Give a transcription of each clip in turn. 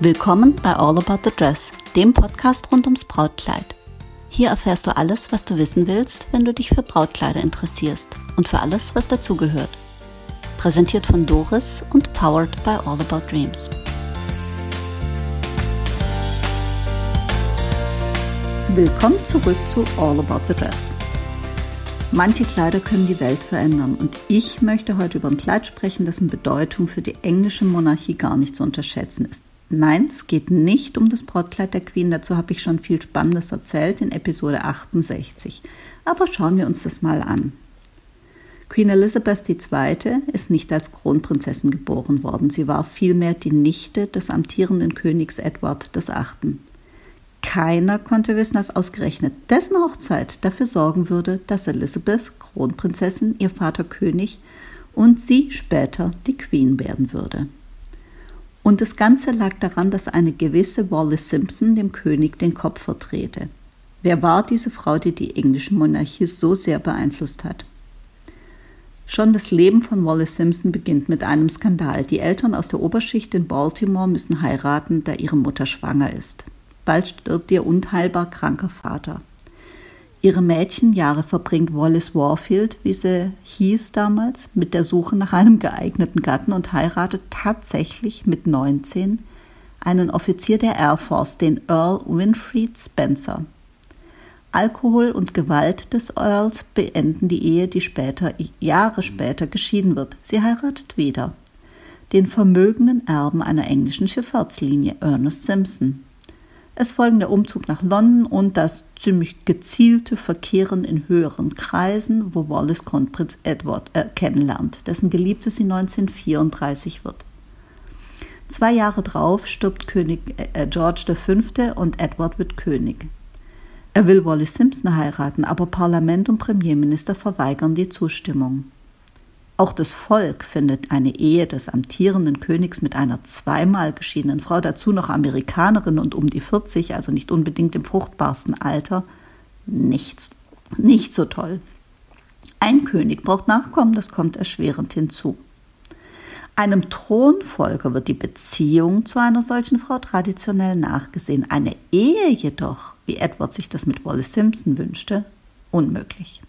Willkommen bei All About the Dress, dem Podcast rund ums Brautkleid. Hier erfährst du alles, was du wissen willst, wenn du dich für Brautkleider interessierst und für alles, was dazugehört. Präsentiert von Doris und powered by All About Dreams. Willkommen zurück zu All About the Dress. Manche Kleider können die Welt verändern und ich möchte heute über ein Kleid sprechen, dessen Bedeutung für die englische Monarchie gar nicht zu unterschätzen ist. Nein, es geht nicht um das Brautkleid der Queen, dazu habe ich schon viel Spannendes erzählt in Episode 68. Aber schauen wir uns das mal an. Queen Elizabeth II. ist nicht als Kronprinzessin geboren worden, sie war vielmehr die Nichte des amtierenden Königs Edward VIII. Keiner konnte wissen, dass ausgerechnet dessen Hochzeit dafür sorgen würde, dass Elizabeth Kronprinzessin, ihr Vater König und sie später die Queen werden würde. Und das Ganze lag daran, dass eine gewisse Wallis Simpson dem König den Kopf verdrehte. Wer war diese Frau, die die englische Monarchie so sehr beeinflusst hat? Schon das Leben von Wallis Simpson beginnt mit einem Skandal. Die Eltern aus der Oberschicht in Baltimore müssen heiraten, da ihre Mutter schwanger ist. Bald stirbt ihr unheilbar kranker Vater. Ihre Mädchenjahre verbringt Wallace Warfield, wie sie hieß damals, mit der Suche nach einem geeigneten Gatten und heiratet tatsächlich mit 19 einen Offizier der Air Force, den Earl Winfried Spencer. Alkohol und Gewalt des Earls beenden die Ehe, die später, Jahre später geschieden wird. Sie heiratet wieder. Den vermögenden Erben einer englischen Schifffahrtslinie, Ernest Simpson. Es folgen der Umzug nach London und das ziemlich gezielte Verkehren in höheren Kreisen, wo Wallace Kronprinz Edward äh, kennenlernt, dessen Geliebte sie 1934 wird. Zwei Jahre drauf stirbt König äh, George V. und Edward wird König. Er will Wallace Simpson heiraten, aber Parlament und Premierminister verweigern die Zustimmung. Auch das Volk findet eine Ehe des amtierenden Königs mit einer zweimal geschiedenen Frau, dazu noch Amerikanerin und um die 40, also nicht unbedingt im fruchtbarsten Alter, nicht, nicht so toll. Ein König braucht Nachkommen, das kommt erschwerend hinzu. Einem Thronfolger wird die Beziehung zu einer solchen Frau traditionell nachgesehen. Eine Ehe jedoch, wie Edward sich das mit Wallace Simpson wünschte, unmöglich.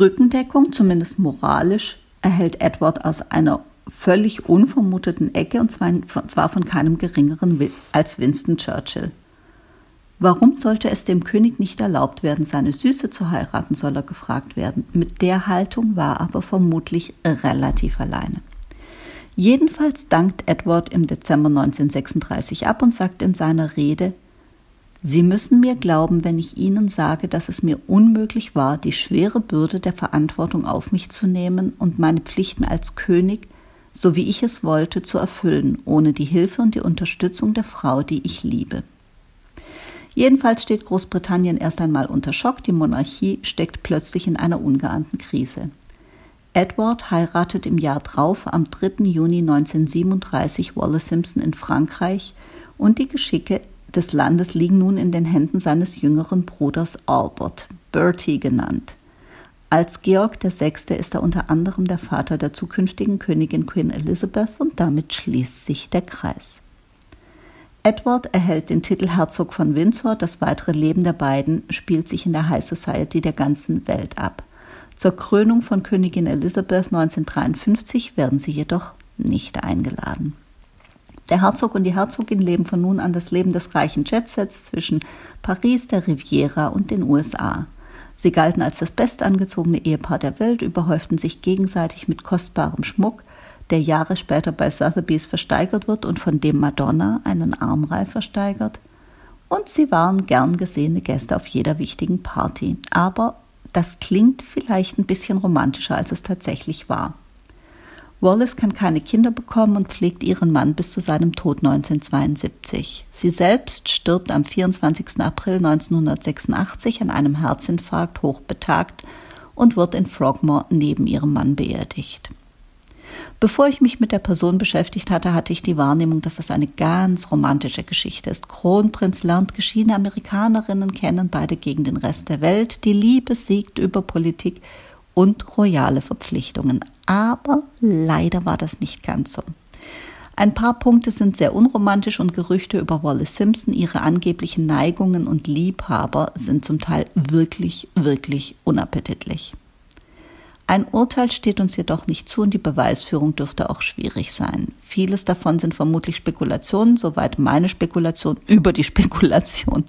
Rückendeckung, zumindest moralisch, erhält Edward aus einer völlig unvermuteten Ecke und zwar von keinem geringeren als Winston Churchill. Warum sollte es dem König nicht erlaubt werden, seine Süße zu heiraten, soll er gefragt werden. Mit der Haltung war er aber vermutlich relativ alleine. Jedenfalls dankt Edward im Dezember 1936 ab und sagt in seiner Rede, Sie müssen mir glauben, wenn ich Ihnen sage, dass es mir unmöglich war, die schwere Bürde der Verantwortung auf mich zu nehmen und meine Pflichten als König, so wie ich es wollte, zu erfüllen, ohne die Hilfe und die Unterstützung der Frau, die ich liebe. Jedenfalls steht Großbritannien erst einmal unter Schock, die Monarchie steckt plötzlich in einer ungeahnten Krise. Edward heiratet im Jahr drauf am 3. Juni 1937 Wallace Simpson in Frankreich und die Geschicke des Landes liegen nun in den Händen seines jüngeren Bruders Albert, Bertie genannt. Als Georg VI. ist er unter anderem der Vater der zukünftigen Königin Queen Elizabeth und damit schließt sich der Kreis. Edward erhält den Titel Herzog von Windsor, das weitere Leben der beiden spielt sich in der High Society der ganzen Welt ab. Zur Krönung von Königin Elizabeth 1953 werden sie jedoch nicht eingeladen. Der Herzog und die Herzogin leben von nun an das Leben des reichen Jetsets zwischen Paris, der Riviera und den USA. Sie galten als das bestangezogene Ehepaar der Welt, überhäuften sich gegenseitig mit kostbarem Schmuck, der Jahre später bei Sotheby's versteigert wird und von dem Madonna einen Armreif versteigert. Und sie waren gern gesehene Gäste auf jeder wichtigen Party. Aber das klingt vielleicht ein bisschen romantischer, als es tatsächlich war. Wallace kann keine Kinder bekommen und pflegt ihren Mann bis zu seinem Tod 1972. Sie selbst stirbt am 24. April 1986 an einem Herzinfarkt hochbetagt und wird in Frogmore neben ihrem Mann beerdigt. Bevor ich mich mit der Person beschäftigt hatte, hatte ich die Wahrnehmung, dass das eine ganz romantische Geschichte ist. Kronprinz lernt geschiedene Amerikanerinnen kennen, beide gegen den Rest der Welt. Die Liebe siegt über Politik und royale Verpflichtungen. Aber leider war das nicht ganz so. Ein paar Punkte sind sehr unromantisch und Gerüchte über Wallace Simpson, ihre angeblichen Neigungen und Liebhaber sind zum Teil wirklich, wirklich unappetitlich. Ein Urteil steht uns jedoch nicht zu und die Beweisführung dürfte auch schwierig sein. Vieles davon sind vermutlich Spekulationen, soweit meine Spekulation über die Spekulation.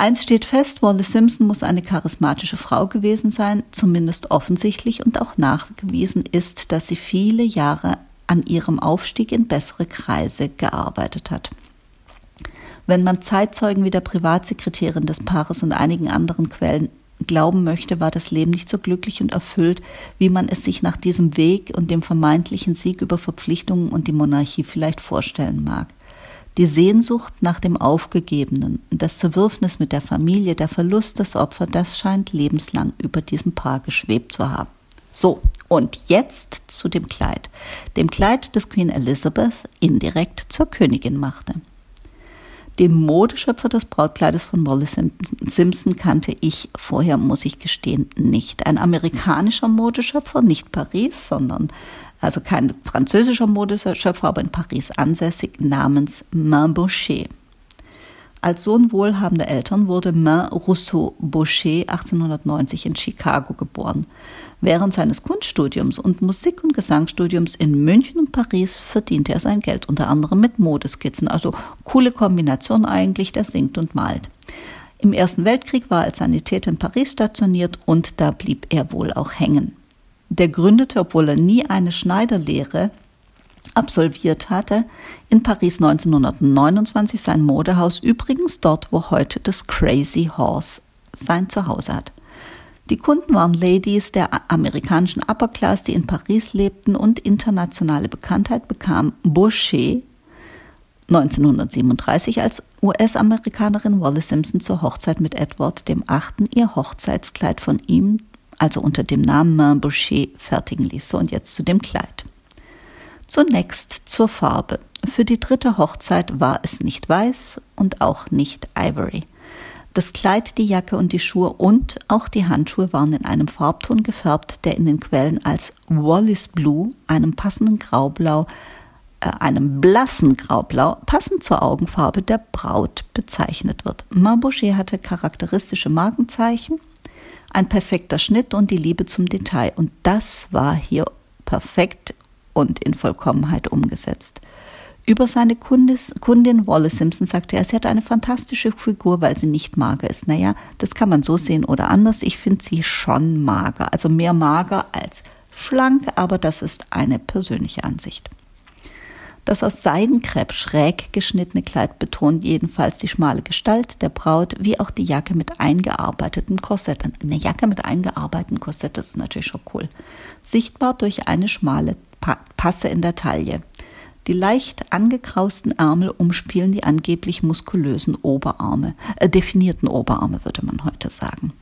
Eins steht fest, Wallace Simpson muss eine charismatische Frau gewesen sein, zumindest offensichtlich und auch nachgewiesen ist, dass sie viele Jahre an ihrem Aufstieg in bessere Kreise gearbeitet hat. Wenn man Zeitzeugen wie der Privatsekretärin des Paares und einigen anderen Quellen glauben möchte, war das Leben nicht so glücklich und erfüllt, wie man es sich nach diesem Weg und dem vermeintlichen Sieg über Verpflichtungen und die Monarchie vielleicht vorstellen mag. Die Sehnsucht nach dem Aufgegebenen, das Zerwürfnis mit der Familie, der Verlust des Opfers, das scheint lebenslang über diesem Paar geschwebt zu haben. So, und jetzt zu dem Kleid. Dem Kleid, das Queen Elizabeth indirekt zur Königin machte. Den Modeschöpfer des Brautkleides von Wallace Simpson kannte ich vorher, muss ich gestehen, nicht. Ein amerikanischer Modeschöpfer, nicht Paris, sondern also kein französischer Modeschöpfer, aber in Paris ansässig, namens Main Boucher. Als Sohn wohlhabender Eltern wurde Main Rousseau Boucher 1890 in Chicago geboren. Während seines Kunststudiums und Musik- und Gesangsstudiums in München und Paris verdiente er sein Geld unter anderem mit Modeskizzen. Also coole Kombination eigentlich, der singt und malt. Im Ersten Weltkrieg war er als Sanitäter in Paris stationiert und da blieb er wohl auch hängen. Der gründete, obwohl er nie eine Schneiderlehre absolviert hatte, in Paris 1929 sein Modehaus, übrigens dort, wo heute das Crazy Horse sein Zuhause hat. Die Kunden waren Ladies der amerikanischen Upper Class, die in Paris lebten und internationale Bekanntheit bekam Boucher 1937 als US-Amerikanerin Wallace Simpson zur Hochzeit mit Edward VIII. ihr Hochzeitskleid von ihm, also unter dem Namen Main Boucher, fertigen ließ. So und jetzt zu dem Kleid. Zunächst zur Farbe. Für die dritte Hochzeit war es nicht weiß und auch nicht ivory. Das Kleid, die Jacke und die Schuhe und auch die Handschuhe waren in einem Farbton gefärbt, der in den Quellen als Wallis Blue, einem passenden Graublau, äh, einem blassen Graublau, passend zur Augenfarbe der Braut bezeichnet wird. Marboucher hatte charakteristische Markenzeichen, ein perfekter Schnitt und die Liebe zum Detail. Und das war hier perfekt und in Vollkommenheit umgesetzt. Über seine Kundis, Kundin Wallace Simpson sagte er, sie hat eine fantastische Figur, weil sie nicht mager ist. Naja, das kann man so sehen oder anders. Ich finde sie schon mager, also mehr mager als schlank, aber das ist eine persönliche Ansicht. Das aus Seidenkrepp schräg geschnittene Kleid betont jedenfalls die schmale Gestalt der Braut, wie auch die Jacke mit eingearbeitetem Korsett. Eine Jacke mit eingearbeitetem Korsett ist natürlich schon cool. Sichtbar durch eine schmale Passe in der Taille. Die leicht angekrausten Ärmel umspielen die angeblich muskulösen Oberarme, äh, definierten Oberarme würde man heute sagen.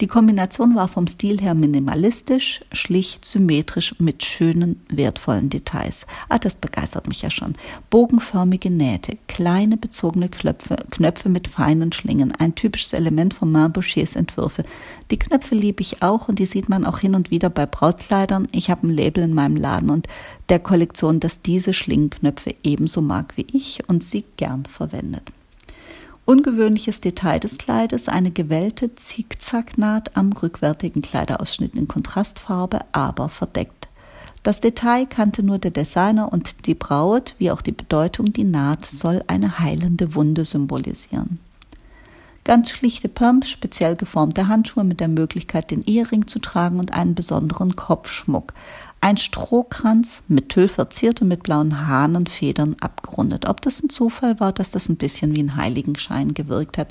Die Kombination war vom Stil her minimalistisch, schlicht, symmetrisch mit schönen, wertvollen Details. Ah, das begeistert mich ja schon. Bogenförmige Nähte, kleine bezogene Knöpfe, Knöpfe mit feinen Schlingen, ein typisches Element von Marbochers Entwürfe. Die Knöpfe liebe ich auch und die sieht man auch hin und wieder bei Brautkleidern. Ich habe ein Label in meinem Laden und der Kollektion, das diese Schlingenknöpfe ebenso mag wie ich und sie gern verwendet. Ungewöhnliches Detail des Kleides, eine gewellte Zickzacknaht am rückwärtigen Kleiderausschnitt in Kontrastfarbe, aber verdeckt. Das Detail kannte nur der Designer und die Braut, wie auch die Bedeutung, die Naht soll eine heilende Wunde symbolisieren. Ganz schlichte Pumps, speziell geformte Handschuhe mit der Möglichkeit, den Ehering zu tragen und einen besonderen Kopfschmuck. Ein Strohkranz mit Tüll verziert und mit blauen Haaren und Federn abgerundet. Ob das ein Zufall war, dass das ein bisschen wie ein Heiligenschein gewirkt hat,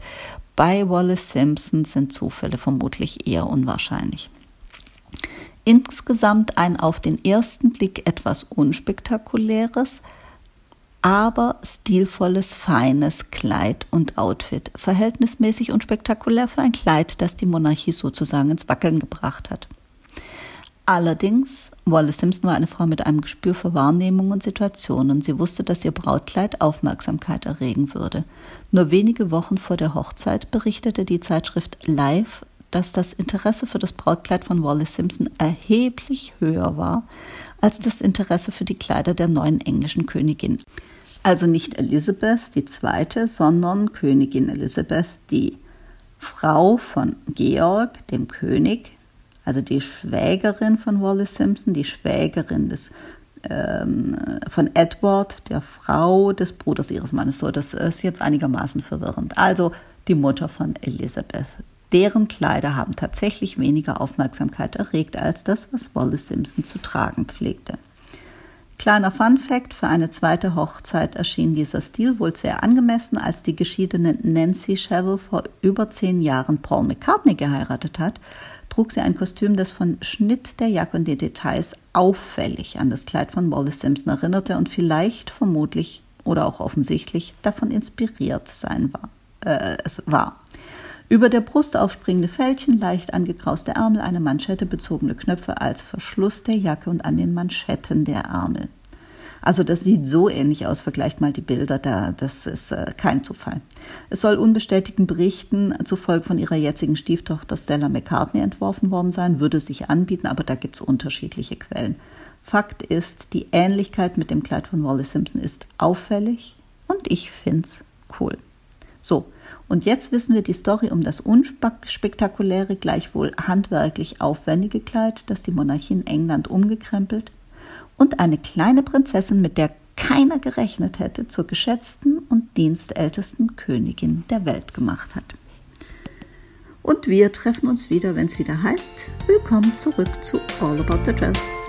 bei Wallace Simpson sind Zufälle vermutlich eher unwahrscheinlich. Insgesamt ein auf den ersten Blick etwas unspektakuläres, aber stilvolles, feines Kleid und Outfit. Verhältnismäßig unspektakulär für ein Kleid, das die Monarchie sozusagen ins Wackeln gebracht hat. Allerdings, Wallace Simpson war eine Frau mit einem Gespür für Wahrnehmung und Situationen. Sie wusste, dass ihr Brautkleid Aufmerksamkeit erregen würde. Nur wenige Wochen vor der Hochzeit berichtete die Zeitschrift Life dass das Interesse für das Brautkleid von Wallace Simpson erheblich höher war als das Interesse für die Kleider der neuen englischen Königin. Also nicht Elizabeth II., sondern Königin Elizabeth, die Frau von Georg, dem König, also die Schwägerin von Wallace Simpson, die Schwägerin des ähm, von Edward, der Frau des Bruders ihres Mannes. So, das ist jetzt einigermaßen verwirrend. Also die Mutter von Elizabeth. Deren Kleider haben tatsächlich weniger Aufmerksamkeit erregt als das, was Wallace Simpson zu tragen pflegte. Kleiner Fun Fact: Für eine zweite Hochzeit erschien dieser Stil wohl sehr angemessen, als die geschiedene Nancy Sheville vor über zehn Jahren Paul McCartney geheiratet hat trug sie ein Kostüm, das von Schnitt der Jacke und den Details auffällig an das Kleid von Wallace Simpson erinnerte und vielleicht, vermutlich oder auch offensichtlich davon inspiriert sein war. Äh, es war. Über der Brust aufspringende Fältchen, leicht angekrauste Ärmel, eine Manschette bezogene Knöpfe als Verschluss der Jacke und an den Manschetten der Ärmel. Also das sieht so ähnlich aus. Vergleicht mal die Bilder, da, das ist äh, kein Zufall. Es soll unbestätigten Berichten zufolge von ihrer jetzigen Stieftochter Stella McCartney entworfen worden sein, würde sich anbieten, aber da gibt es unterschiedliche Quellen. Fakt ist, die Ähnlichkeit mit dem Kleid von Wallace Simpson ist auffällig und ich finde es cool. So, und jetzt wissen wir die Story um das unspektakuläre, gleichwohl handwerklich aufwendige Kleid, das die Monarchie in England umgekrempelt, und eine kleine Prinzessin, mit der keiner gerechnet hätte, zur geschätzten und dienstältesten Königin der Welt gemacht hat. Und wir treffen uns wieder, wenn es wieder heißt, willkommen zurück zu All About the Dress.